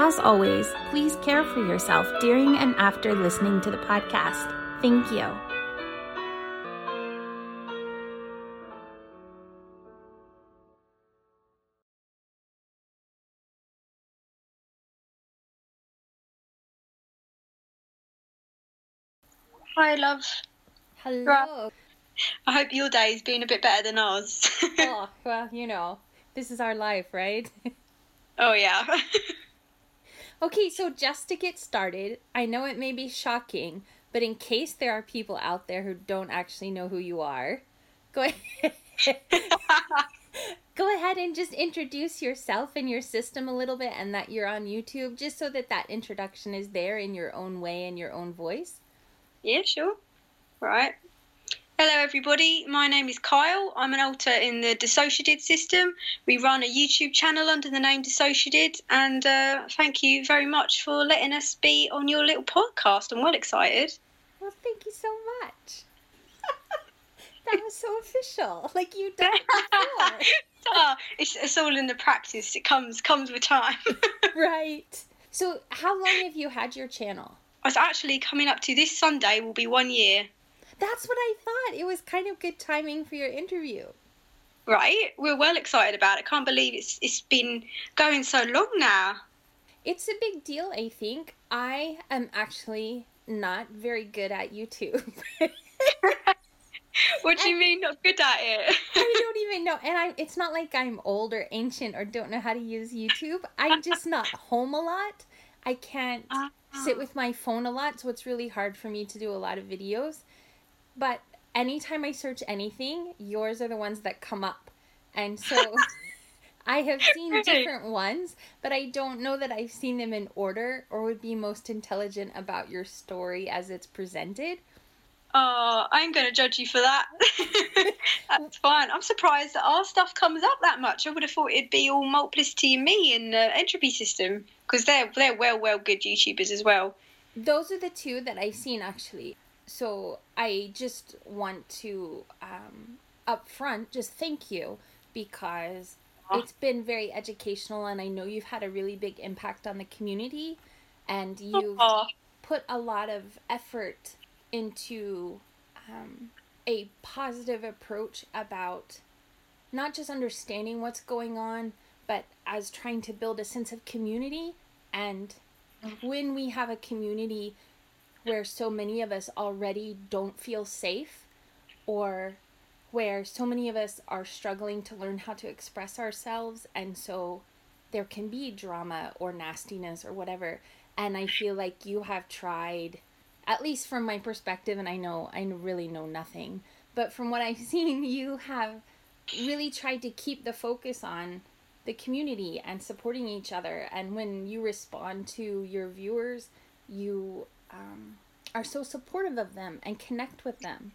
As always, please care for yourself during and after listening to the podcast. Thank you. Hi, love. Hello. I hope your day's been a bit better than ours. oh, well, you know, this is our life, right? oh, yeah. okay, so just to get started, I know it may be shocking, but in case there are people out there who don't actually know who you are, go ahead. go ahead and just introduce yourself and your system a little bit and that you're on YouTube just so that that introduction is there in your own way and your own voice. Yeah, sure. Right. Hello, everybody. My name is Kyle. I'm an alter in the DissociaDID system. We run a YouTube channel under the name DissociaDID, and uh, thank you very much for letting us be on your little podcast. I'm well excited. Well, thank you so much. that was so official. Like you done it before. oh, it's, it's all in the practice. It comes comes with time. right. So, how long have you had your channel? I was actually coming up to this Sunday will be one year. That's what I thought. It was kind of good timing for your interview. Right? We're well excited about it. Can't believe it's it's been going so long now. It's a big deal, I think. I am actually not very good at YouTube. what do you mean not good at it? I don't even know. And I it's not like I'm old or ancient or don't know how to use YouTube. I'm just not home a lot. I can't uh, sit with my phone a lot, so it's really hard for me to do a lot of videos. But anytime I search anything, yours are the ones that come up. And so I have seen different ones, but I don't know that I've seen them in order or would be most intelligent about your story as it's presented. Oh, I'm going to judge you for that. That's fine. I'm surprised that our stuff comes up that much. I would have thought it'd be all multiplicity and me in the entropy system because they're they're well well good YouTubers as well. Those are the two that I've seen actually. So I just want to um, up front just thank you because it's been very educational and I know you've had a really big impact on the community and you've put a lot of effort into um, a positive approach about not just understanding what's going on, but as trying to build a sense of community. And when we have a community where so many of us already don't feel safe, or where so many of us are struggling to learn how to express ourselves, and so there can be drama or nastiness or whatever. And I feel like you have tried at least from my perspective, and I know I really know nothing, but from what I've seen, you have really tried to keep the focus on the community and supporting each other. And when you respond to your viewers, you um, are so supportive of them and connect with them.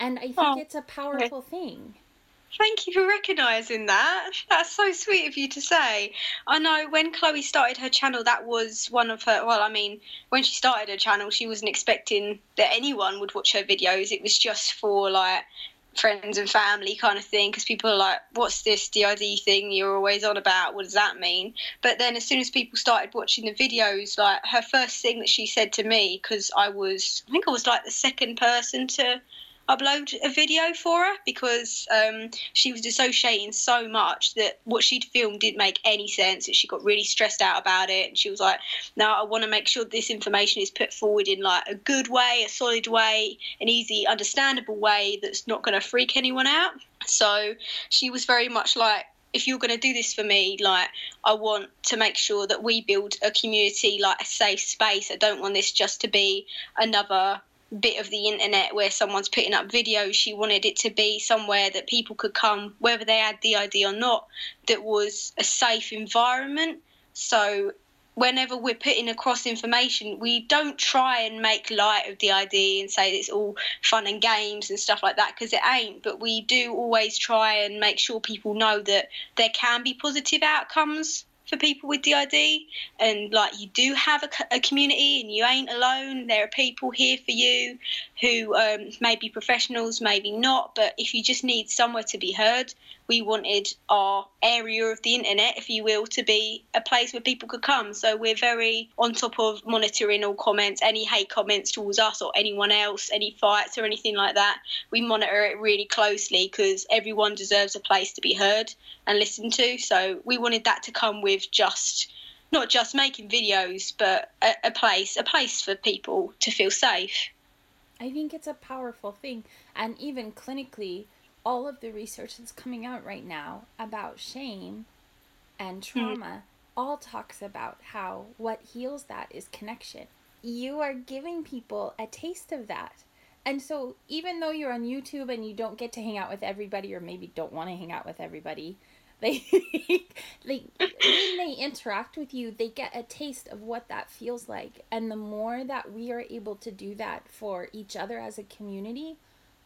And I think oh, it's a powerful okay. thing. Thank you for recognising that. That's so sweet of you to say. I know when Chloe started her channel, that was one of her. Well, I mean, when she started her channel, she wasn't expecting that anyone would watch her videos. It was just for like friends and family kind of thing because people are like, what's this DID thing you're always on about? What does that mean? But then as soon as people started watching the videos, like her first thing that she said to me, because I was, I think I was like the second person to upload a video for her because um, she was dissociating so much that what she'd filmed didn't make any sense. She got really stressed out about it. And she was like, "No, I want to make sure this information is put forward in like a good way, a solid way, an easy, understandable way that's not going to freak anyone out." So she was very much like, if you're going to do this for me, like I want to make sure that we build a community, like a safe space. I don't want this just to be another bit of the internet where someone's putting up videos. She wanted it to be somewhere that people could come, whether they had DID or not, that was a safe environment So whenever we're putting across information, we don't try and make light of the idea and say it's all fun and games and stuff like that because it ain't. But we do always try and make sure people know that there can be positive outcomes for people with DID and like you do have a, a, community and you ain't alone. There are people here for you who um, may be professionals maybe not but if you just need somewhere to be heard we wanted our area of the internet, if you will, to be a place where people could come. So we're very on top of monitoring all comments, any hate comments towards us or anyone else, any fights or anything like that. We monitor it really closely because everyone deserves a place to be heard and listened to. So we wanted that to come with just not just making videos, but a, a place, a place for people to feel safe. I think it's a powerful thing. And even clinically, all of the research that's coming out right now about shame and hmm. trauma mm. all talks about how what heals that is connection. You are giving people a taste of that. And so even though you're on YouTube and you don't get to hang out with everybody or maybe don't want to hang out with everybody, they they when they interact with you, they get a taste of what that feels like. And the more that we are able to do that for each other as a community,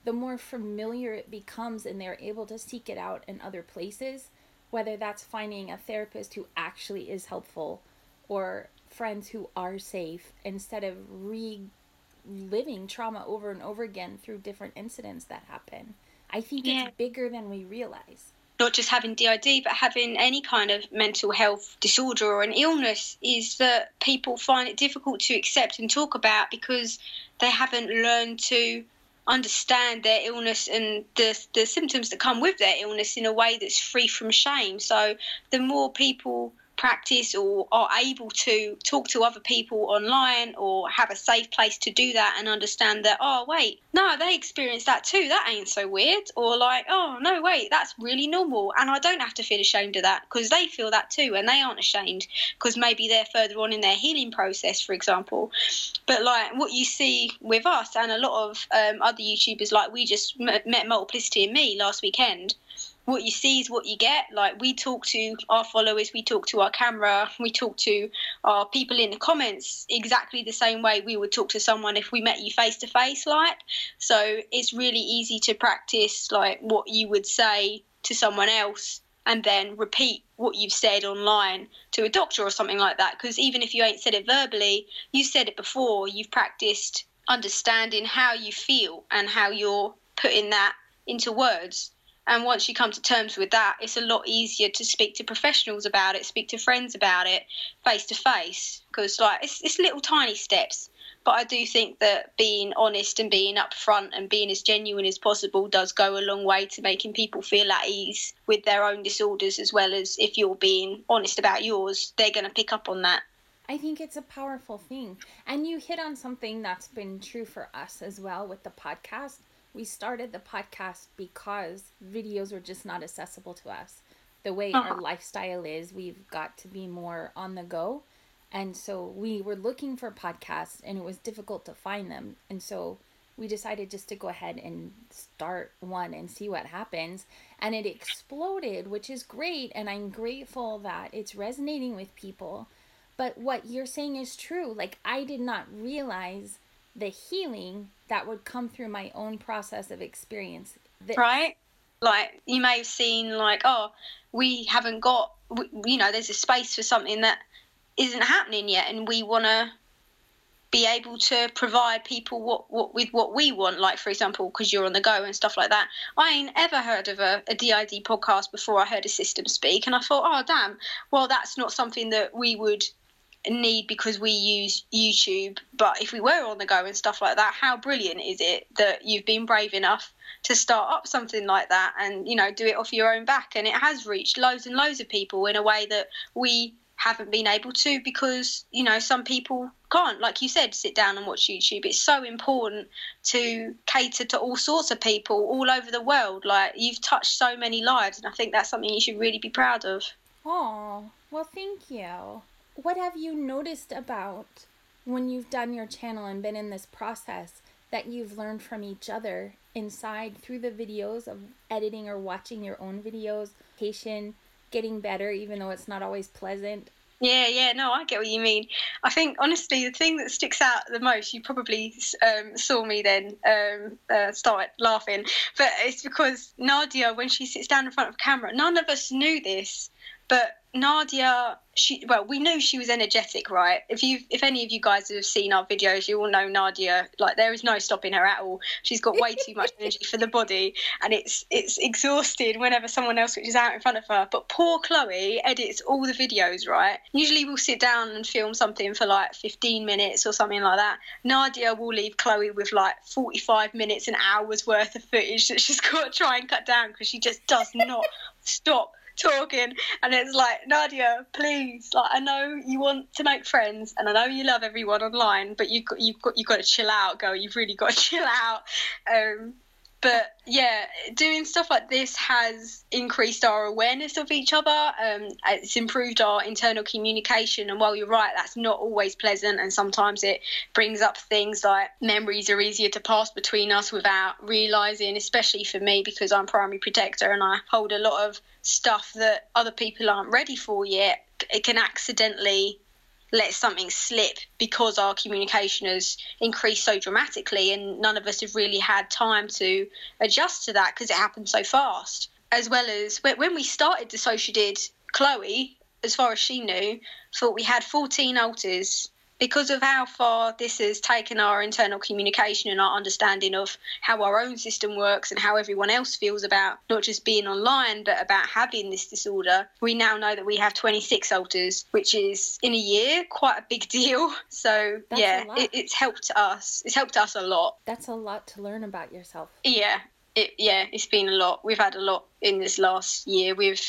the more familiar it becomes and they're able to seek it out in other places, whether that's finding a therapist who actually is helpful or friends who are safe instead of reliving trauma over and over again through different incidents that happen. I think yeah. it's bigger than we realize. Not just having DID, but having any kind of mental health disorder or an illness is that people find it difficult to accept and talk about because they haven't learned to understand their illness and the, the symptoms that come with their illness in a way that's free from shame. So the more people practice or are able to talk to other people online or have a safe place to do that and understand that oh wait no they experience that too. That ain't so weird. Or like oh no wait that's really normal. And i don't have to feel ashamed of that because they feel that too and they aren't ashamed because maybe they're further on in their healing process for example. But like what you see with us and a lot of um, other youtubers like we just met multiplicity and me last weekend what you see is what you get. Like we talk to our followers, we talk to our camera, we talk to our people in the comments exactly the same way we would talk to someone if we met you face to face. Like, so it's really easy to practice like what you would say to someone else and then repeat what you've said online to a doctor or something like that. Because even if you ain't said it verbally, you said it before. You've practiced understanding how you feel and how you're putting that into words and once you come to terms with that, it's a lot easier to speak to professionals about it, speak to friends about it face to face. Because, like, it's, it's little tiny steps. But I do think that being honest and being upfront and being as genuine as possible does go a long way to making people feel at ease with their own disorders, as well as if you're being honest about yours, they're going to pick up on that. I think it's a powerful thing. And you hit on something that's been true for us as well with the podcast we started the podcast because videos were just not accessible to us. The way uh-huh. our lifestyle is, we've got to be more on the go. And so we were looking for podcasts and it was difficult to find them. And so we decided just to go ahead and start one and see what happens. And it exploded, which is great. And I'm grateful that it's resonating with people. But what you're saying is true. Like, I did not realize the healing that would come through my own process of experience. That- right? Like you may have seen, like, oh, we haven't got, you know, there's a space for something that isn't happening yet, and we want to be able to provide people what, what with what we want like for example because you're on the go and stuff like that i ain't ever heard of a, a did podcast before i heard a system speak and i thought oh damn well that's not something that we would need because we use YouTube. But if we were on the go and stuff like that, how brilliant is it that you've been brave enough to start up something like that and you know do it off your own back? And it has reached loads and loads of people in a way that we haven't been able to because you know some people can't like you said sit down and watch youtube it's so important to cater to all sorts of people all over the world like you've touched so many lives and i think that's something you should really be proud of oh well thank you what have you noticed about when you've done your channel and been in this process that you've learned from each other inside through the videos of editing or watching your own videos, patient, getting better even though it's not always pleasant? Yeah, yeah, no, I get what you mean. I think honestly, the thing that sticks out the most, you probably um, saw me then um, uh, start laughing, but it's because Nadia, when she sits down in front of camera, none of us knew this, but Nadia, she well, we knew she was energetic, right? If you, if any of you guys have seen our videos, you all know Nadia. Like there is no stopping her at all. She's got way too much energy for the body, and it's it's exhausted whenever someone else switches out in front of her. But poor Chloe edits all the videos, right? Usually we'll sit down and film something for like 15 minutes or something like that. Nadia will leave Chloe with like 45 minutes and hours worth of footage that she's got to try and cut down because she just does not stop talking and it's like nadia please like i know you want to make friends and i know you love everyone online but you've got you've got you've got to chill out girl you've really got to chill out um but yeah, doing stuff like this has increased our awareness of each other. Um, it's improved our internal communication. And while you're right, that's not always pleasant. And sometimes it brings up things like memories are easier to pass between us without realizing, especially for me, because I'm primary protector and I hold a lot of stuff that other people aren't ready for yet. It can accidentally let something slip because our communication has increased so dramatically and none of us have really had time to adjust to that because it happened so fast as well as when we started DissociaDID chloe as far as she knew thought we had 14 alters because of how far this has taken our internal communication and our understanding of how our own system works and how everyone else feels about not just being online but about having this disorder, we now know that we have 26 alters, which is in a year quite a big deal. So That's yeah, it, it's helped us. It's helped us a lot. That's a lot to learn about yourself. Yeah, it, yeah, it's been a lot. We've had a lot in this last year. We've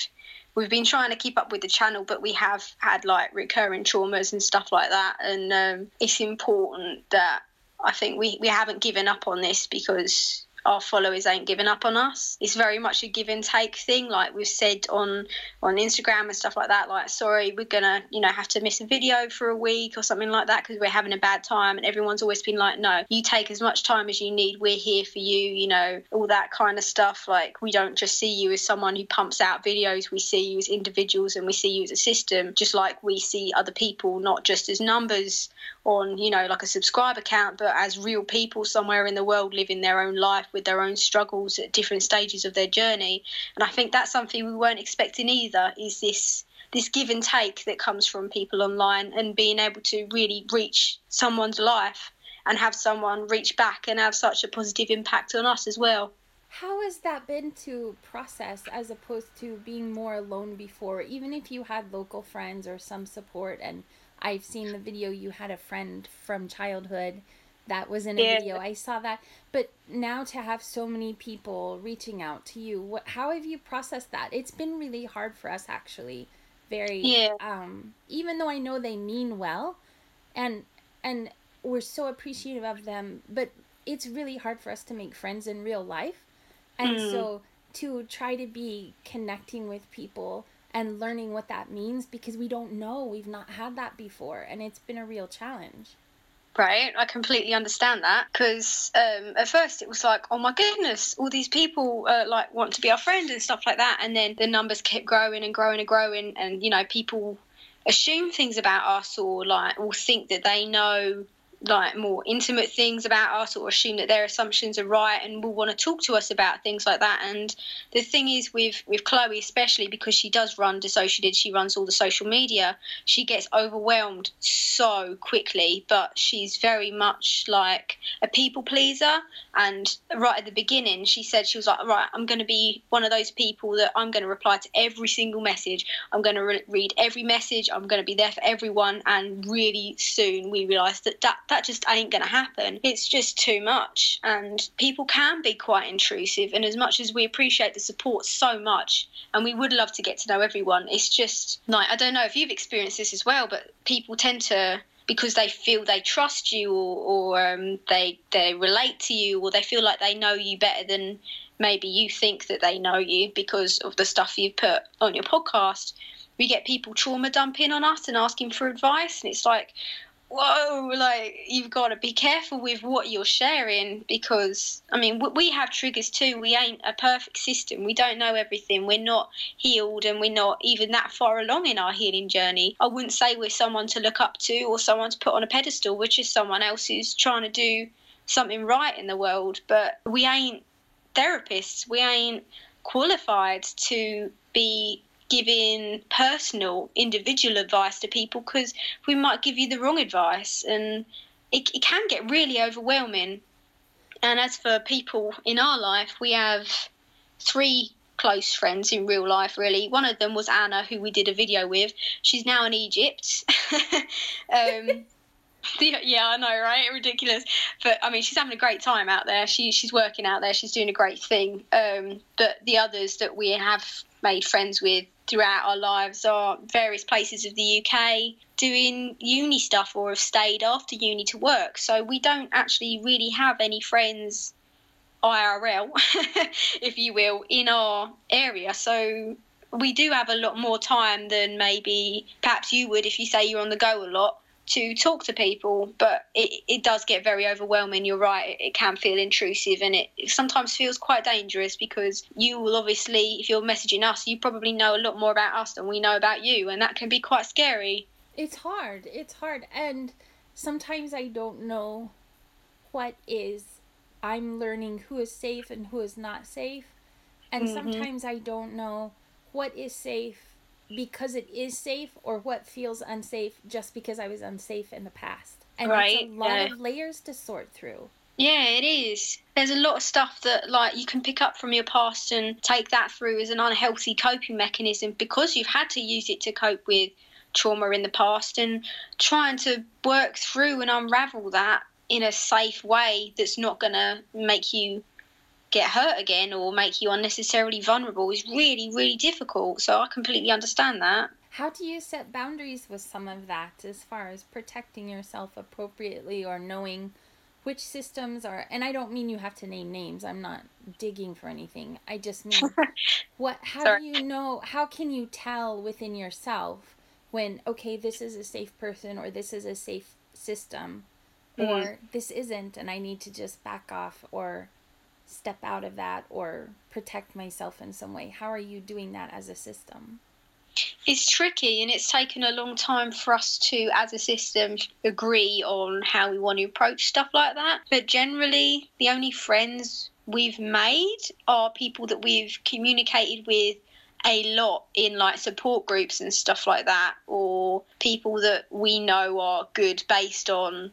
we've been trying to keep up with the channel, but we have had like recurring traumas and stuff like that. And um, it's important that I think we, we haven't given up on this because our followers ain't giving up on us. It's very much a give and take thing, like we've said on on Instagram and stuff like that. Like, sorry, we're gonna you know have to miss a video for a week or something like that because we're having a bad time. And everyone's always been like, no, you take as much time as you need. We're here for you. You know, all that kind of stuff. Like, we don't just see you as someone who pumps out videos. We see you as individuals and we see you as a system, just like we see other people, not just as numbers on you know like a subscriber count, but as real people somewhere in the world living their own life with their own struggles at different stages of their journey. And I think that's something we weren't expecting either. Is this this give and take that comes from people online and being able to really reach someone's life and have someone reach back and have such a positive impact on us as well. How has that been to process as opposed to being more alone before? Even if you had local friends or some support, and I've seen the video you had a friend from childhood that was in a yeah. video. I saw that. But now to have so many people reaching out to you, what, how have you processed that? It's been really hard for us actually. Very yeah. um even though I know they mean well and and we're so appreciative of them, but it's really hard for us to make friends in real life. And mm. so to try to be connecting with people and learning what that means because we don't know, we've not had that before and it's been a real challenge right? I completely understand that because um, at first it was like, oh my goodness, all these people uh, like want to be our friend and stuff like that, and then the numbers kept growing and growing and growing, and you know people assume things about us or like will think that they know like more intimate things about us or assume that their assumptions are right and will want to talk to us about things like that. And the thing is with with chloe especially because she does run DissociaDID she runs all the social media she gets overwhelmed so quickly. But she's very much like a people pleaser. And right at the beginning she said she was like right i'm going to be one of those people that i'm going to reply to every single message. I'm going to re- read every message. I'm going to be there for everyone. And really soon we realized that that that just ain't going to happen. It's just too much. And people can be quite intrusive. And as much as we appreciate the support so much, and we would love to get to know everyone, it's just like, I don't know if you've experienced this as well, but people tend to because they feel they trust you or, or um, they they relate to you or they feel like they know you better than maybe you think that they know you because of the stuff you've put on your podcast we get people trauma dumping on us and asking for advice and it's like whoa, like you've got to be careful with what you're sharing because, I mean, we have triggers too. We ain't a perfect system. We don't know everything. We're not healed and we're not even that far along in our healing journey. I wouldn't say we're someone to look up to or someone to put on a pedestal. We're just someone else who's trying to do something right in the world, but we ain't therapists. We ain't qualified to be giving personal, individual advice to people because we might give you the wrong advice and it, it can get really overwhelming. And as for people in our life, we have three close friends in real life, really. One of them was Anna, who we did a video with. She's now in Egypt. um, yeah, I know, right? Ridiculous. But I mean, she's having a great time out there. She she's working out there. She's doing a great thing. Um, but the others that we have made friends with throughout our lives are various places of the UK doing uni stuff or have stayed after uni to work. So we don't actually really have any friends IRL, if you will, in our area. So we do have a lot more time than maybe perhaps you would if you say you're on the go a lot to talk to people, but it, it does get very overwhelming. You're right, it, it can feel intrusive and it, it sometimes feels quite dangerous because you will obviously, if you're messaging us, you probably know a lot more about us than we know about you, and that can be quite scary. It's hard. It's hard. And sometimes I don't know what is. I'm learning who is safe and who is not safe. And mm-hmm. sometimes I don't know what is safe because it is safe or what feels unsafe just because I was unsafe in the past. And right, it's a lot yeah. of layers to sort through. Yeah, it is. There's a lot of stuff that like you can pick up from your past and take that through as an unhealthy coping mechanism because you've had to use it to cope with trauma in the past and trying to work through and unravel that in a safe way that's not going to make you get hurt again or make you unnecessarily vulnerable is really, really difficult. So I completely understand that. How do you set boundaries with some of that as far as protecting yourself appropriately or knowing which systems are and I don't mean you have to name names. I'm not digging for anything. I just mean what how Sorry. do you know how can you tell within yourself when okay, this is a safe person or this is a safe system mm-hmm. or this isn't and I need to just back off or step out of that or protect myself in some way? How are you doing that as a system? It's tricky and it's taken a long time for us to, as a system, agree on how we want to approach stuff like that. But generally, the only friends we've made are people that we've communicated with a lot in like support groups and stuff like that, or people that we know are good based on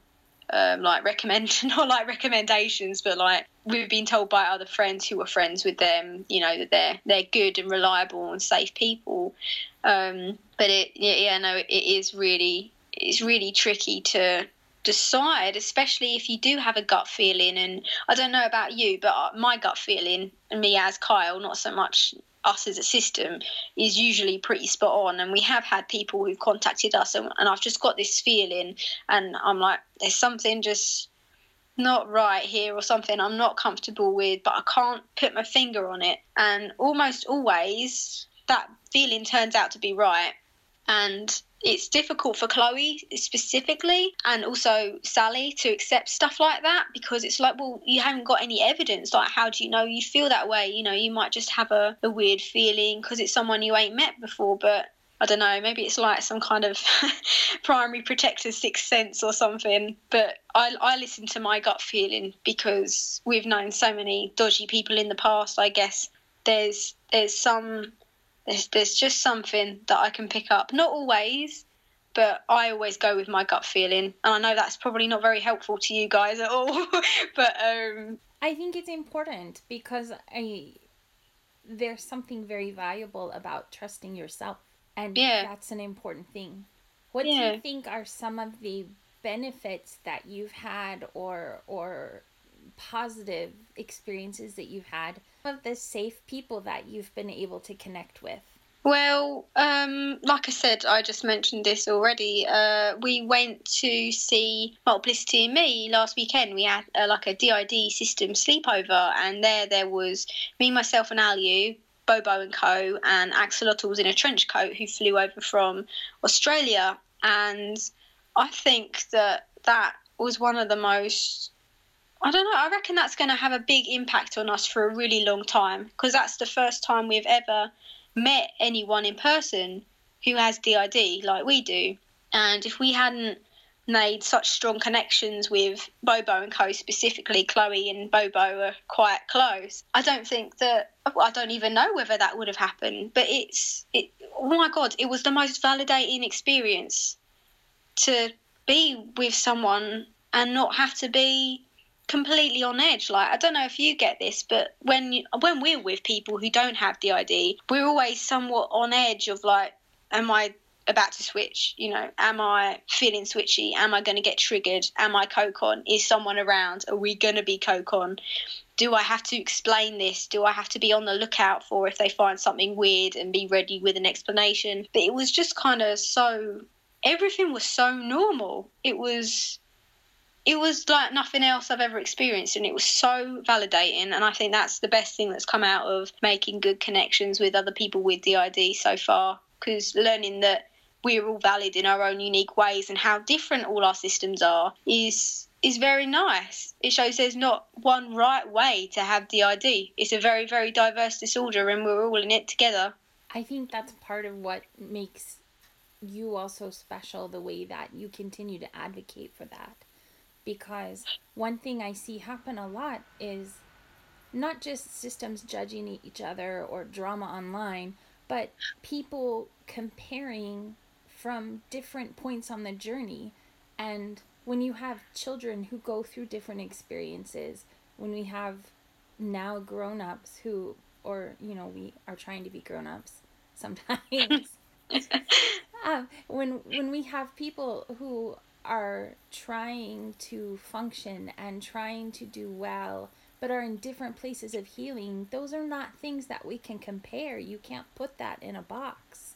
um, like recommend not like recommendations, but like we've been told by other friends who were friends with them, you know, that they're they're good and reliable and safe people. Um, but it yeah, no, it is really it's really tricky to decide, especially if you do have a gut feeling. And I don't know about you, but my gut feeling, and me as Kyle, not so much us as a system is usually pretty spot on. And we have had people who've contacted us, and, and I've just got this feeling, and I'm like, there's something just not right here or something I'm not comfortable with, but I can't put my finger on it. And almost always that feeling turns out to be right. And it's difficult for Chloe specifically and also Sally to accept stuff like that because it's like, well, you haven't got any evidence. Like, how do you know you feel that way? You know, you might just have a, a weird feeling because it's someone you ain't met before, but I don't know, maybe it's like some kind of primary protector sixth sense or something. But I, I listen to my gut feeling because we've known so many dodgy people in the past. I guess there's there's some there's there's just something that I can pick up. Not always, but I always go with my gut feeling, and I know that's probably not very helpful to you guys at all. but um, I think it's important because I there's something very valuable about trusting yourself, and yeah. that's an important thing. What yeah. do you think are some of the benefits that you've had, or or positive experiences that you've had of the safe people that you've been able to connect with? Well, um, like I said, I just mentioned this already. Uh, we went to see Multiplicity and Me last weekend. We had uh, like a DID system sleepover, and there there was me, myself, and Aliu, Bobo and Co, and Axolotl was in a trench coat who flew over from Australia, and I think that that was one of the most I don't know. I reckon that's going to have a big impact on us for a really long time because that's the first time we've ever met anyone in person who has DID like we do. And if we hadn't made such strong connections with Bobo and Co. specifically, Chloe and Bobo are quite close. I don't think that I don't even know whether that would have happened. But it's it. Oh my god! It was the most validating experience to be with someone and not have to be completely on edge. Like I don't know if you get this, but when you, when we're with people who don't have DID we're always somewhat on edge of like, am I about to switch? You know, am I feeling switchy? Am I going to get triggered? Am I co-con? Is someone around? Are we going to be co-con? Do I have to explain this? Do I have to be on the lookout for if they find something weird and be ready with an explanation? But it was just kind of so everything was so normal. It was it was like nothing else I've ever experienced, and it was so validating. And I think that's the best thing that's come out of making good connections with other people with DID so far, because learning that we're all valid in our own unique ways and how different all our systems are is is very nice. It shows there's not one right way to have DID. It's a very very diverse disorder, and we're all in it together. I think that's part of what makes you also special the way that you continue to advocate for that because one thing I see happen a lot is not just systems judging each other or drama online, but people comparing from different points on the journey. And when you have children who go through different experiences, when we have now grown ups who, or, you know, we are trying to be grown ups sometimes. um, when when we have people who are trying to function and trying to do well but are in different places of healing, those are not things that we can compare. You can't put that in a box.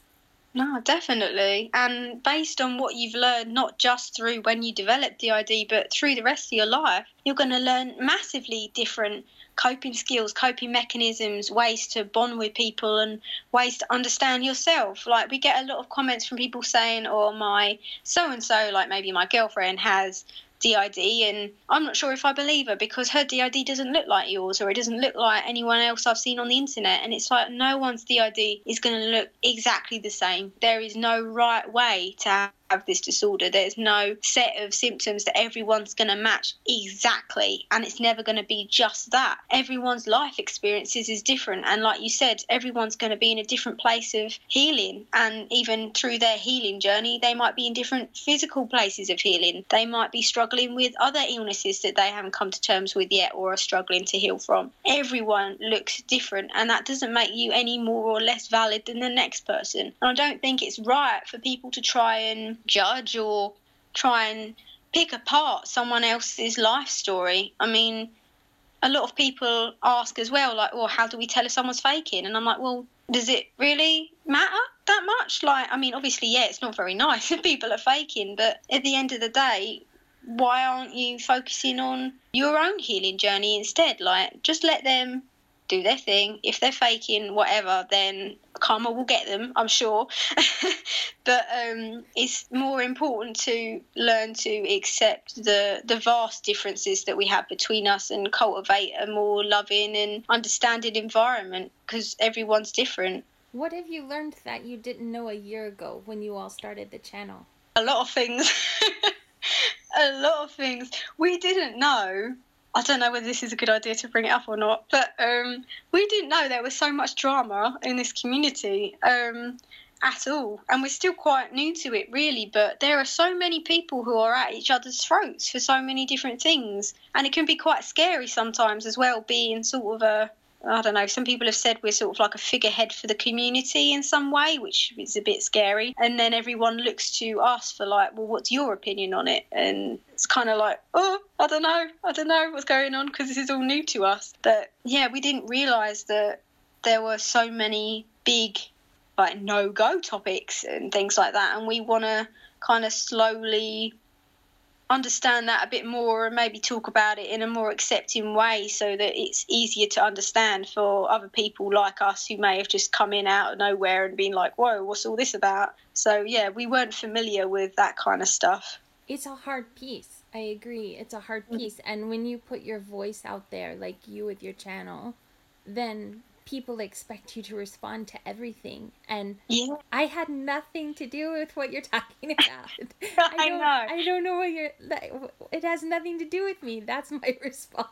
No, definitely. And based on what you've learned, not just through when you develop DID, but through the rest of your life, you're going to learn massively different coping skills, coping mechanisms, ways to bond with people, and ways to understand yourself. Like, we get a lot of comments from people saying, oh, my so and so, like maybe my girlfriend, has DID, and I'm not sure if I believe her because her DID doesn't look like yours or it doesn't look like anyone else I've seen on the internet. And it's like no one's DID is going to look exactly the same. There is no right way to have this disorder. There's no set of symptoms that everyone's going to match exactly, and it's never going to be just that. Everyone's life experiences is different, and like you said, everyone's going to be in a different place of healing, and even through their healing journey, they might be in different physical places of healing. They might be struggling with other illnesses that they haven't come to terms with yet or are struggling to heal from. Everyone looks different, and that doesn't make you any more or less valid than the next person. And I don't think it's right for people to try and judge or try and pick apart someone else's life story. I mean, a lot of people ask as well, like, well, how do we tell if someone's faking? And I'm like, well, does it really matter that much? Like, I mean, obviously, yeah, it's not very nice if people are faking, but at the end of the day, why aren't you focusing on your own healing journey instead? Like, just let them do their thing. If they're faking whatever, then karma will get them, I'm sure. but um, it's more important to learn to accept the the vast differences that we have between us and cultivate a more loving and understanding environment because everyone's different. What have you learned that you didn't know a year ago when you all started the channel? A lot of things. a lot of things we didn't know I don't know whether this is a good idea to bring it up or not, but um, we didn't know there was so much drama in this community um, at all. And we're still quite new to it, really, but there are so many people who are at each other's throats for so many different things. And it can be quite scary sometimes as well, being sort of a I don't know, some people have said we're sort of like a figurehead for the community in some way, which is a bit scary. And then everyone looks to us for, like, well, what's your opinion on it? And it's kind of like, oh, I don't know, I don't know what's going on because this is all new to us. But yeah, we didn't realise that there were so many big, like, no go topics and things like that. And we want to kind of slowly understand that a bit more and maybe talk about it in a more accepting way so that it's easier to understand for other people like us who may have just come in out of nowhere and been like, whoa, what's all this about? So, yeah, we weren't familiar with that kind of stuff. it's a hard piece. I agree. It's a hard mm. piece. And when you put your voice out there, like you with your channel, then people expect you to respond to everything. And yeah. I had nothing to do with what you're talking about. I, I know. I don't know what you're. It has nothing to do with me. That's my response.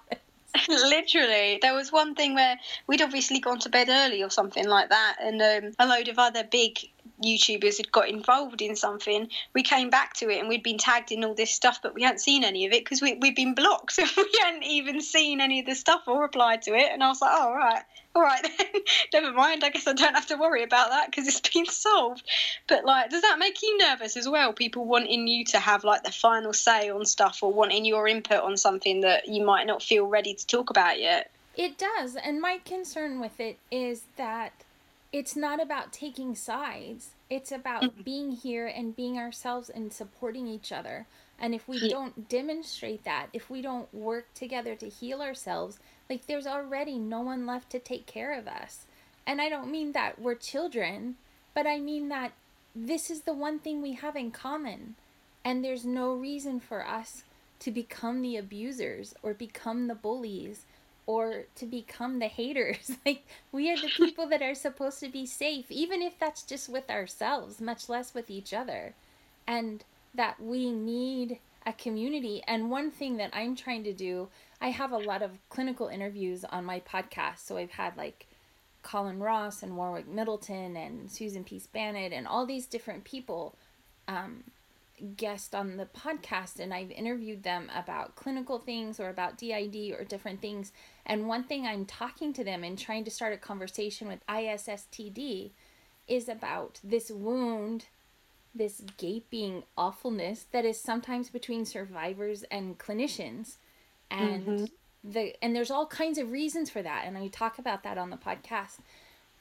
Literally, there was one thing where we'd obviously gone to bed early or something like that, and um, a load of other big YouTubers had got involved in something. We came back to it and we'd been tagged in all this stuff, but we hadn't seen any of it because we, we'd been blocked. So we hadn't even seen any of the stuff or replied to it. And I was like, oh, all right, all right, then, never mind. I guess I don't have to worry about that because it's been solved. But, like, does that make you nervous as well? People wanting you to have, like, the final say on stuff or wanting your input on something that you might not feel ready to talk about yet? It does. And my concern with it is that it's not about taking sides. It's about mm-hmm. being here and being ourselves and supporting each other. And if we yeah. don't demonstrate that, if we don't work together to heal ourselves, like there's already no one left to take care of us. And I don't mean that we're children, but I mean that this is the one thing we have in common. And there's no reason for us to become the abusers or become the bullies or to become the haters. like, we are the people that are supposed to be safe, even if that's just with ourselves, much less with each other. And that we need a community. And one thing that I'm trying to do, I have a lot of clinical interviews on my podcast. So I've had like Colin Ross and Warwick Middleton and Susan Pease Banitt and all these different people um, guest on the podcast and I've interviewed them about clinical things or about DID or different things. And one thing I'm talking to them and trying to start a conversation with ISSTD is about this wound, this gaping awfulness that is sometimes between survivors and clinicians. And mm-hmm. the and there's all kinds of reasons for that and I talk about that on the podcast.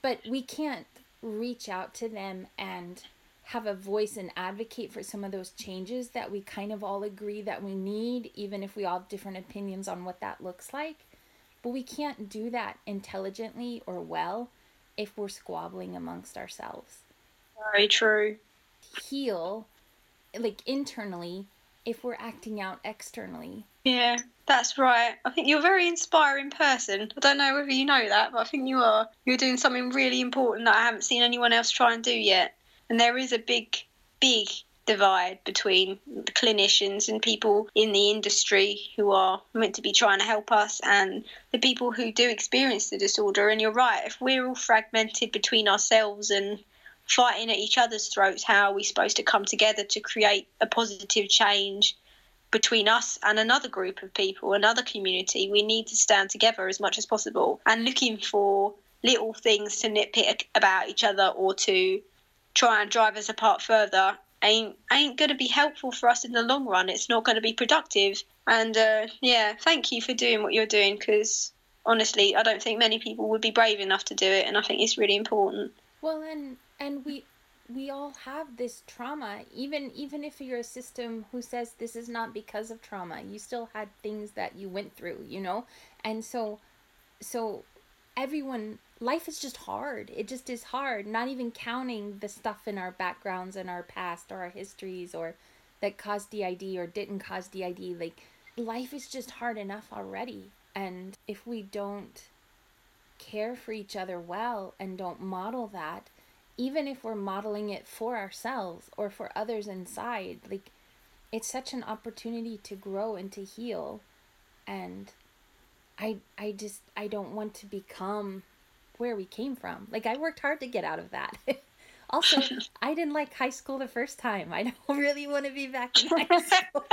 But we can't reach out to them and have a voice and advocate for some of those changes that we kind of all agree that we need, even if we all have different opinions on what that looks like. But we can't do that intelligently or well if we're squabbling amongst ourselves. Very true. Heal, like internally, if we're acting out externally. Yeah, that's right. I think you're a very inspiring person. I don't know whether you know that, but I think you are. You're doing something really important that I haven't seen anyone else try and do yet. And there is a big, big divide between the clinicians and people in the industry who are meant to be trying to help us and the people who do experience the disorder. And you're right, if we're all fragmented between ourselves and fighting at each other's throats, how are we supposed to come together to create a positive change between us and another group of people, another community? We need to stand together as much as possible and looking for little things to nitpick about each other or to try and drive us apart further ain't ain't going to be helpful for us in the long run. It's not going to be productive. And uh, yeah, thank you for doing what you're doing because honestly, I don't think many people would be brave enough to do it, and I think it's really important. Well, and and we we all have this trauma even even if you're a system who says this is not because of trauma you still had things that you went through you know and so so everyone life is just hard. It just is hard, not even counting the stuff in our backgrounds and our past or our histories or that caused DID or didn't cause DID. Like, life is just hard enough already. And if we don't care for each other well and don't model that, even if we're modeling it for ourselves or for others inside, like, it's such an opportunity to grow and to heal. And I, I just, I don't want to become where we came from. Like I worked hard to get out of that. also, I didn't like high school the first time. I don't really want to be back in high school.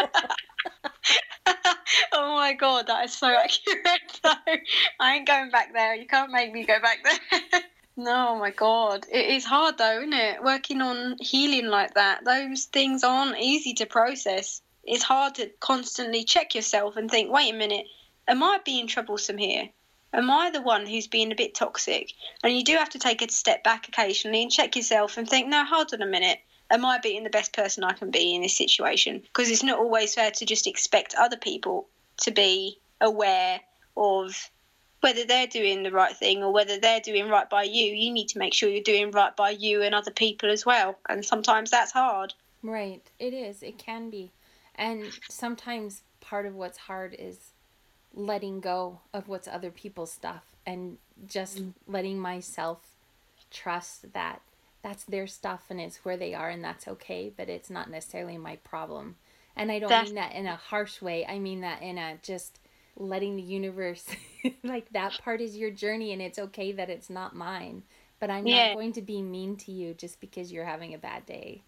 oh my god, that is so accurate though. I ain't going back there. You can't make me go back there. No, my god. It is hard though, isn't it? Working on healing like that. Those things aren't easy to process. It's hard to constantly check yourself and think, wait a minute, am I being troublesome here? am I the one who's being a bit toxic? And you do have to take a step back occasionally and check yourself and think, no, hold on a minute. Am I being the best person I can be in this situation? Because it's not always fair to just expect other people to be aware of whether they're doing the right thing or whether they're doing right by you. You need to make sure you're doing right by you and other people as well. And sometimes that's hard. Right. It is. It can be. And sometimes part of what's hard is letting go of what's other people's stuff and just mm. letting myself trust that that's their stuff and it's where they are and that's okay, but it's not necessarily my problem. And I don't that's... mean that in a harsh way. I mean that in a just letting the universe like that part is your journey and it's okay that it's not mine. But I'm yeah. not going to be mean to you just because you're having a bad day.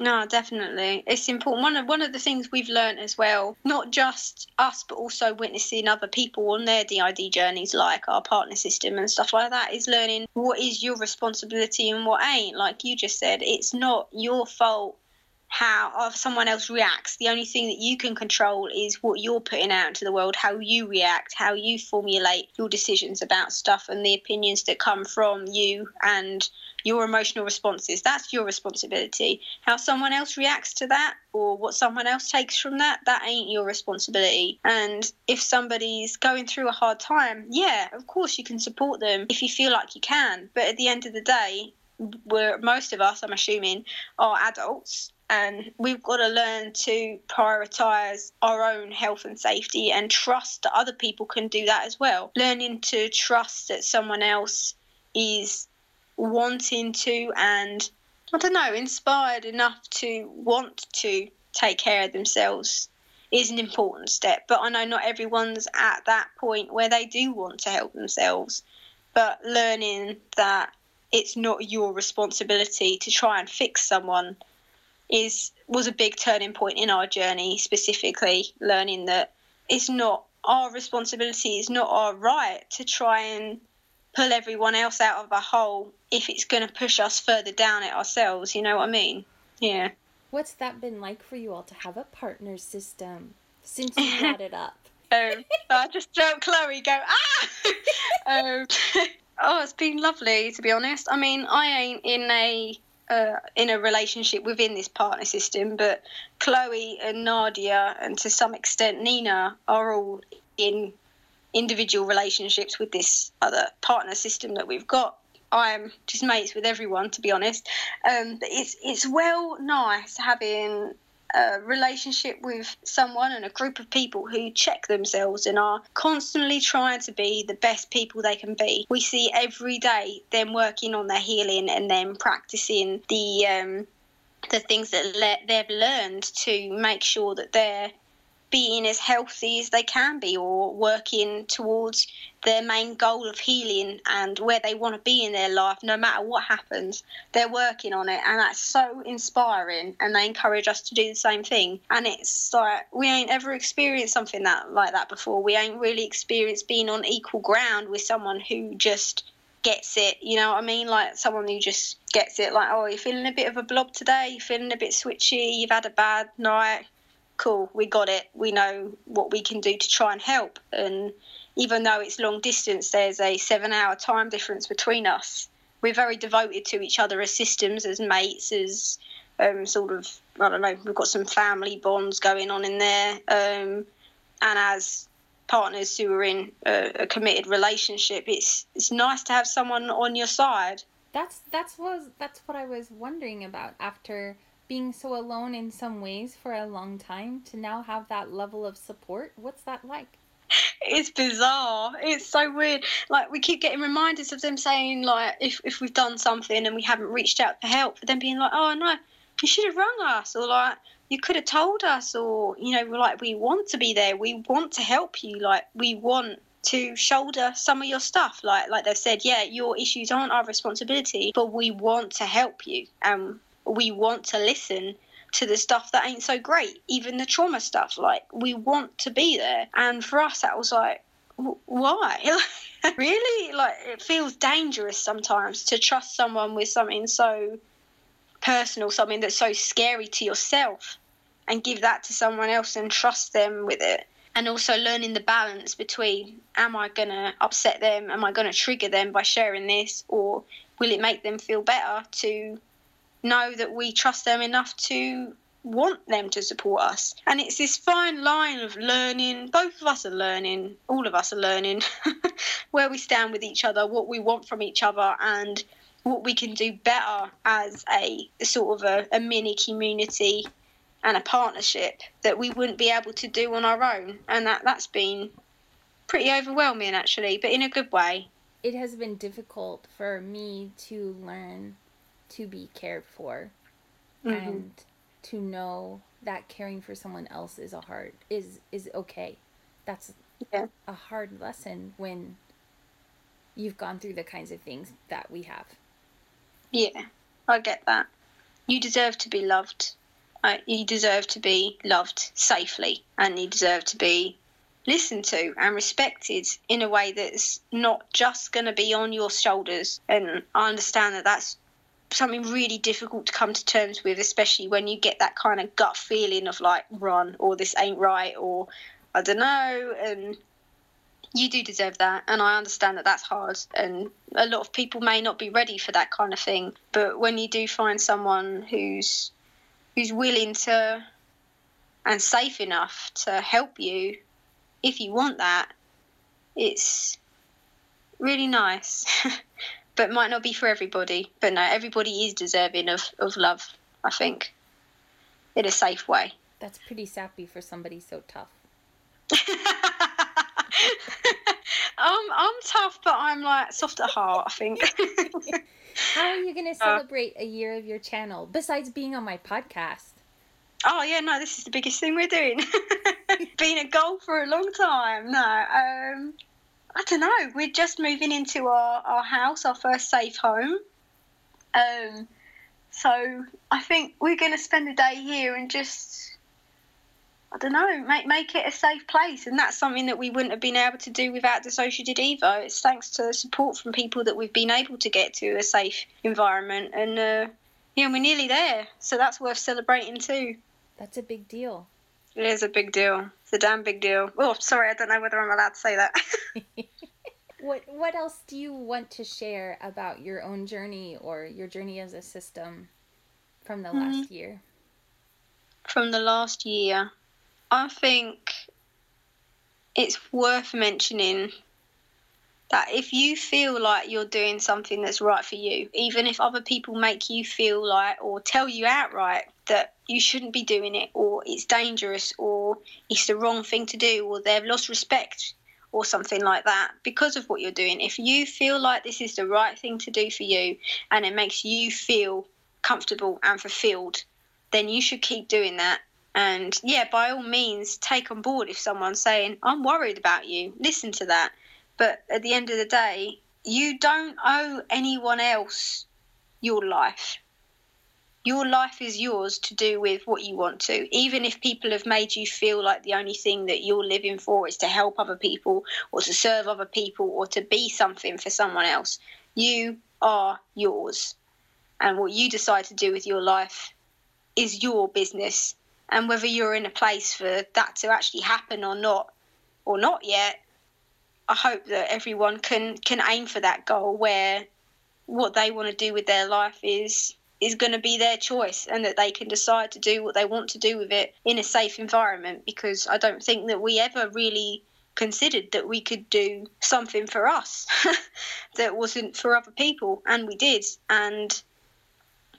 No, definitely. It's important. One of one of the things we've learned as well, not just us, but also witnessing other people on their DID journeys, like our partner system and stuff like that, is learning what is your responsibility and what ain't. Like you just said, it's not your fault how someone else reacts. The only thing that you can control is what you're putting out into the world, how you react, how you formulate your decisions about stuff, and the opinions that come from you and your emotional responses. That's your responsibility. How someone else reacts to that or what someone else takes from that, that ain't your responsibility. And if somebody's going through a hard time, yeah, of course you can support them if you feel like you can. But at the end of the day, where most of us, I'm assuming, are adults and we've got to learn to prioritize our own health and safety and trust that other people can do that as well. Learning to trust that someone else is wanting to and I don't know, inspired enough to want to take care of themselves is an important step. But I know not everyone's at that point where they do want to help themselves. But learning that it's not your responsibility to try and fix someone is was a big turning point in our journey specifically learning that it's not our responsibility it's not our right to try and pull everyone else out of a hole if it's going to push us further down it ourselves. You know what I mean? Yeah. What's that been like for you all to have a partner system since you brought it up? um, I just felt Chloe go ah. um, oh, it's been lovely to be honest. I mean, I ain't in a uh, in a relationship within this partner system, but Chloe and Nadia, and to some extent Nina, are all in individual relationships with this other partner system that we've got. I'm just mates with everyone, to be honest. Um, but it's it's well nice having a relationship with someone and a group of people who check themselves and are constantly trying to be the best people they can be. We see every day them working on their healing and then practicing the um, the things that le- they've learned to make sure that they're being as healthy as they can be or working towards their main goal of healing and where they want to be in their life no matter what happens they're working on it. And that's so inspiring and they encourage us to do the same thing. And it's like we ain't ever experienced something that like that before. We ain't really experienced being on equal ground with someone who just gets it you know what i mean? Like someone who just gets it like oh you're feeling a bit of a blob today you're feeling a bit switchy you've had a bad night cool, we got it. We know what we can do to try and help. And even though it's long distance, there's a seven hour time difference between us. We're very devoted to each other as systems, as mates, as um, sort of, I don't know, we've got some family bonds going on in there. Um, and as partners who are in a, a, committed relationship, it's it's nice to have someone on your side. That's that's was that's what I was wondering about after being so alone in some ways for a long time to now have that level of support what's that like? It's bizarre. It's so weird. Like we keep getting reminders of them saying like if, if we've done something and we haven't reached out for help for them being like oh no you should have rung us or like you could have told us or you know like we want to be there. We want to help you. Like we want to shoulder some of your stuff. Like like they've said yeah your issues aren't our responsibility but we want to help you. And we want to listen to the stuff that ain't so great, even the trauma stuff. Like, we want to be there. And for us, that was like, why? really? Like, it feels dangerous sometimes to trust someone with something so personal, something that's so scary to yourself, and give that to someone else and trust them with it. And also learning the balance between am I going to upset them? Am I going to trigger them by sharing this? Or will it make them feel better to know that we trust them enough to want them to support us. And it's this fine line of learning, both of us are learning, all of us are learning where we stand with each other, what we want from each other, and what we can do better as a sort of a, a mini community and a partnership that we wouldn't be able to do on our own. And that, that's been pretty overwhelming, actually, but in a good way. It has been difficult for me to learn to be cared for mm-hmm. and to know that caring for someone else is a hard is is okay. That's yeah. a hard lesson when you've gone through the kinds of things that we have. Yeah, I get that. You deserve to be loved. Uh, you deserve to be loved safely, and you deserve to be listened to and respected in a way that's not just going to be on your shoulders. And I understand that that's something really difficult to come to terms with, especially when you get that kind of gut feeling of like, run, or this ain't right, or I don't know. And you do deserve that. And I understand that that's hard. And a lot of people may not be ready for that kind of thing. But when you do find someone who's who's willing to and safe enough to help you if you want that, it's really nice. but might not be for everybody. But no, everybody is deserving of, of love, I think, in a safe way. That's pretty sappy for somebody so tough. um, I'm tough, but I'm like soft at heart, I think. How are you going to uh. celebrate uh, a year of your channel besides being on my podcast? Oh, yeah, no, this is the biggest thing we're doing. Been a goal for a long time. No, um, I don't know. We're just moving into our, our house, our first safe home. Um, so I think we're going to spend a day here and just, I don't know, make make it a safe place. And that's something that we wouldn't have been able to do without DissociaDID. It's thanks to the support from people that we've been able to get to a safe environment. And uh, yeah, we're nearly there. So that's worth celebrating too. That's a big deal. It is a big deal. It's a damn big deal. Oh, sorry, I don't know whether I'm allowed to say that. what What else do you want to share about your own journey or your journey as a system from the last mm-hmm. year? From the last year, I think it's worth mentioning that if you feel like you're doing something that's right for you, even if other people make you feel like or tell you outright that you shouldn't be doing it or it's dangerous or it's the wrong thing to do or they've lost respect or something like that because of what you're doing, if you feel like this is the right thing to do for you and it makes you feel comfortable and fulfilled, then you should keep doing that. And yeah, by all means, take on board if someone's saying, I'm worried about you, listen to that but at the end of the day, you don't owe anyone else your life. Your life is yours to do with what you want to. Even if people have made you feel like the only thing that you're living for is to help other people or to serve other people or to be something for someone else, you are yours. And what you decide to do with your life is your business. And whether you're in a place for that to actually happen or not, or not yet, I hope that everyone can can aim for that goal where what they want to do with their life is is going to be their choice and that they can decide to do what they want to do with it in a safe environment because I don't think that we ever really considered that we could do something for us that wasn't for other people and we did and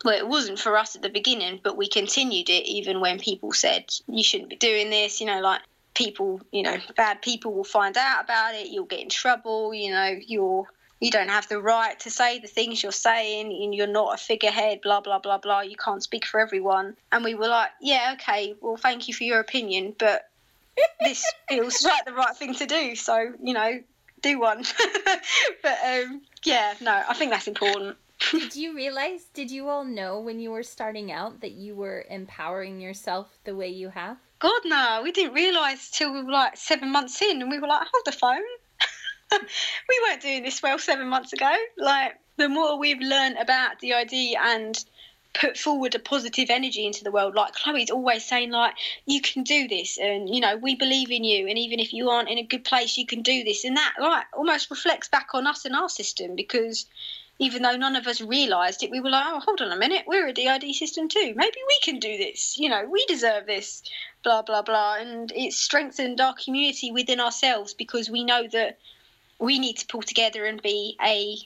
well it wasn't for us at the beginning but we continued it even when people said you shouldn't be doing this you know like people, you know, bad people will find out about it. You'll get in trouble. You know, you're you don't have the right to say the things you're saying and you're not a figurehead blah blah blah blah. You can't speak for everyone. And we were like yeah okay well thank you for your opinion but this feels like the right thing to do so you know do one. But um yeah no i think that's important. Did you realize did you all know when you were starting out that you were empowering yourself the way you have? God, no, we didn't realise till we were like seven months in, and we were like, hold the phone. We weren't doing this well seven months ago. Like, the more we've learned about DID and put forward a positive energy into the world, like Chloe's always saying, like, you can do this, and you know, we believe in you, and even if you aren't in a good place, you can do this, and that like almost reflects back on us and our system because even though none of us realised it, we were like, oh, hold on a minute, we're a DID system too. Maybe we can do this. You know, we deserve this, blah, blah, blah. And it's strengthened our community within ourselves because we know that we need to pull together and be a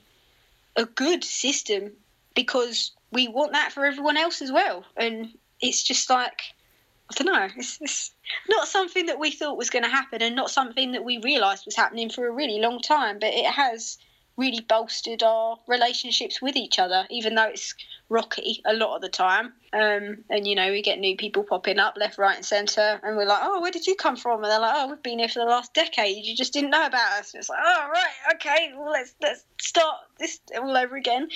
a good system because we want that for everyone else as well. And it's just like I don't know. It's, it's not something that we thought was going to happen, and not something that we realised was happening for a really long time. But it has really bolstered our relationships with each other, even though it's rocky a lot of the time. Um, and you know, we get new people popping up left, right, and centre, and we're like, "Oh, where did you come from?" And they're like, "Oh, we've been here for the last decade. You just didn't know about us." And it's like, "Oh, right, okay, well, let's let's start this all over again."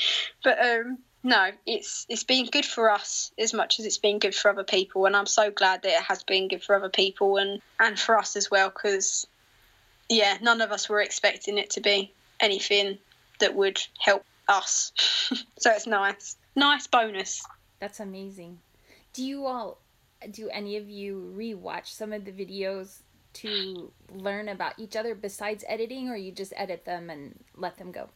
But um, no, it's it's been good for us as much as it's been good for other people, and I'm so glad that it has been good for other people and and for us as well, because yeah, none of us were expecting it to be anything that would help us. so it's nice. Nice bonus. That's amazing. Do you all do any of you rewatch some of the videos to learn about each other besides editing or you just edit them and let them go?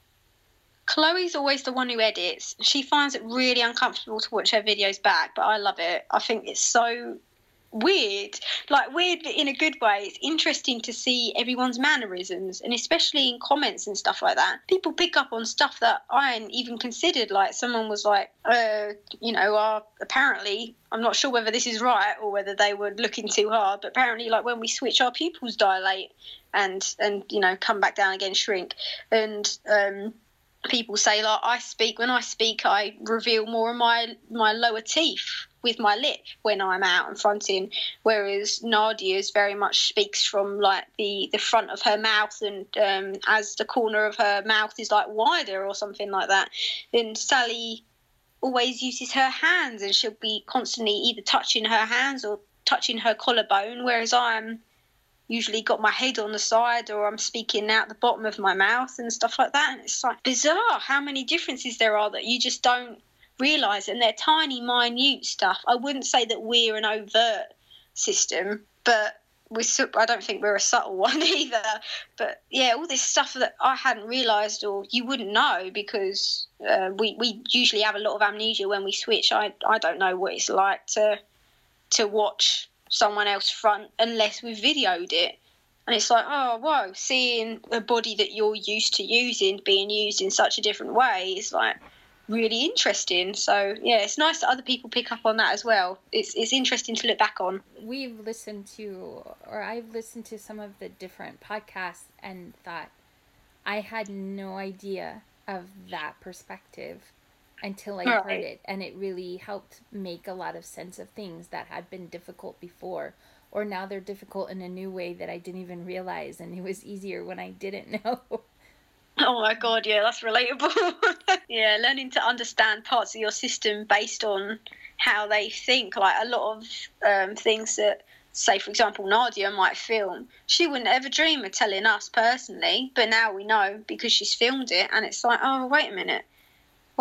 Chloe's always the one who edits. She finds it really uncomfortable to watch her videos back, but I love it. I think it's so weird like weird in a good way. It's interesting to see everyone's mannerisms and especially in comments and stuff like that. People pick up on stuff that i hadn't even considered like someone was like uh you know uh, apparently i'm not sure whether this is right or whether they were looking too hard but apparently like when we switch our pupils dilate and and you know come back down again shrink. And um people say like I speak when I speak I reveal more of my my lower teeth with my lip when I'm out and fronting, whereas Nadia's very much speaks from like the the front of her mouth and um, as the corner of her mouth is like wider or something like that. Then Sally always uses her hands and she'll be constantly either touching her hands or touching her collarbone, whereas I'm usually got my head on the side or I'm speaking out the bottom of my mouth and stuff like that. And it's like bizarre how many differences there are that you just don't realise. And they're tiny, minute stuff. I wouldn't say that we're an overt system, but we I don't think we're a subtle one either. But yeah, all this stuff that I hadn't realised or you wouldn't know because uh, we we usually have a lot of amnesia when we switch. I I don't know what it's like to to watch someone else front unless we've videoed it. And it's like, oh, whoa, seeing a body that you're used to using being used in such a different way is like really interesting. So yeah, it's nice that other people pick up on that as well. It's it's interesting to look back on. We've listened to, or I've listened to some of the different podcasts and thought I had no idea of that perspective until I right. heard it, and it really helped make a lot of sense of things that had been difficult before, or now they're difficult in a new way that I didn't even realize, and it was easier when I didn't know. Oh my god, yeah, that's relatable. yeah, learning to understand parts of your system based on how they think, like a lot of um, things that say for example nadia might film she wouldn't ever dream of telling us personally but now we know because she's filmed it and it's like oh wait a minute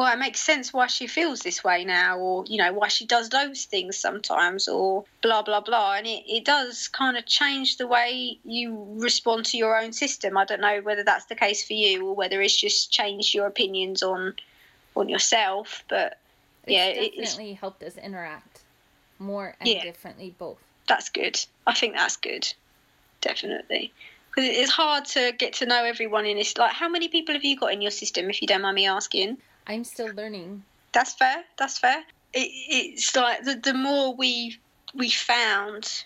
well, it makes sense why she feels this way now, or, you know, why she does those things sometimes, or blah, blah, blah. And it, it does kind of change the way you respond to your own system. I don't know whether that's the case for you or whether it's just changed your opinions on on yourself. But it's yeah, definitely it's, helped us interact more and yeah, differently both. That's good. I think that's good. Definitely because it's hard to get to know everyone in this. Like, how many people have you got in your system, if you don't mind me asking? I'm still learning. That's fair. That's fair. It, it's like the, the more we we found,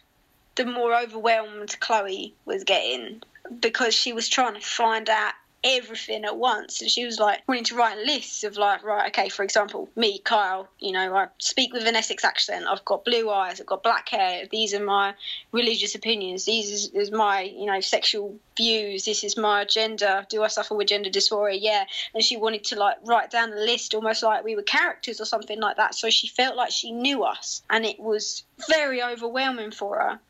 the more overwhelmed Chloe was getting because she was trying to find out everything at once. And she was like wanting to write lists of like, right, okay, for example, me, Kyle, you know, I speak with an Essex accent. I've got blue eyes. I've got black hair. These are my religious opinions. These is, is my, you know, sexual views. This is my gender. Do I suffer with gender dysphoria? Yeah. And she wanted to like write down the list almost like we were characters or something like that. So she felt like she knew us. And it was very overwhelming for her.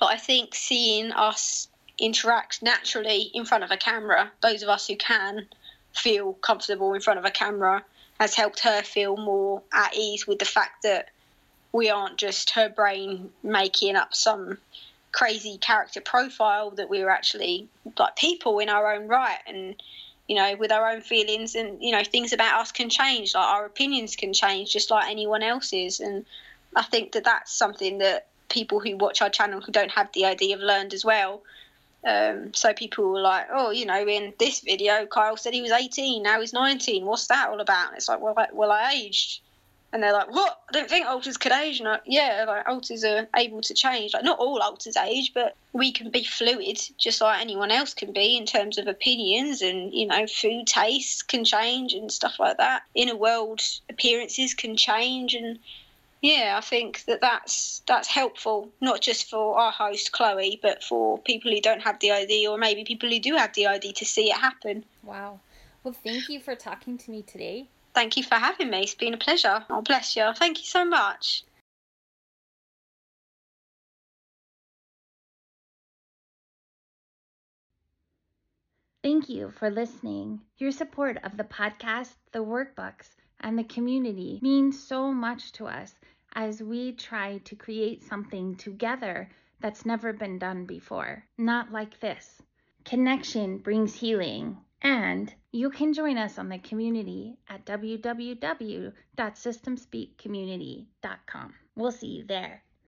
But I think seeing us interact naturally in front of a camera. Those of us who can feel comfortable in front of a camera has helped her feel more at ease with the fact that we aren't just her brain making up some crazy character profile that we're actually like people in our own right and you know with our own feelings and you know things about us can change like our opinions can change just like anyone else's and i think that that's something that people who watch our channel who don't have DID have learned as well um, so people were like, oh, you know, in this video, Kyle said he was 18, now he's 19. What's that all about? And it's like, well, I, well, I aged. and they're like, "What? I don't think alters could age." And I, yeah, like alters are able to change. Like not all alters age, but we can be fluid, just like anyone else can be in terms of opinions and you know, food tastes can change and stuff like that. Inner world appearances can change, and yeah, I think that that's that's helpful not just for our host Chloe, but for people who don't have DID or maybe people who do have DID to see it happen. Wow. Well, thank you for talking to me today. Thank you for having me. It's been a pleasure. Oh, bless you. Thank you so much. Thank you for listening. Your support of the podcast, the workbooks, and the community means so much to us as we try to create something together that's never been done before. Not like this. Connection brings healing. And you can join us on the community at www.systemspeakcommunity.com. We'll see you there.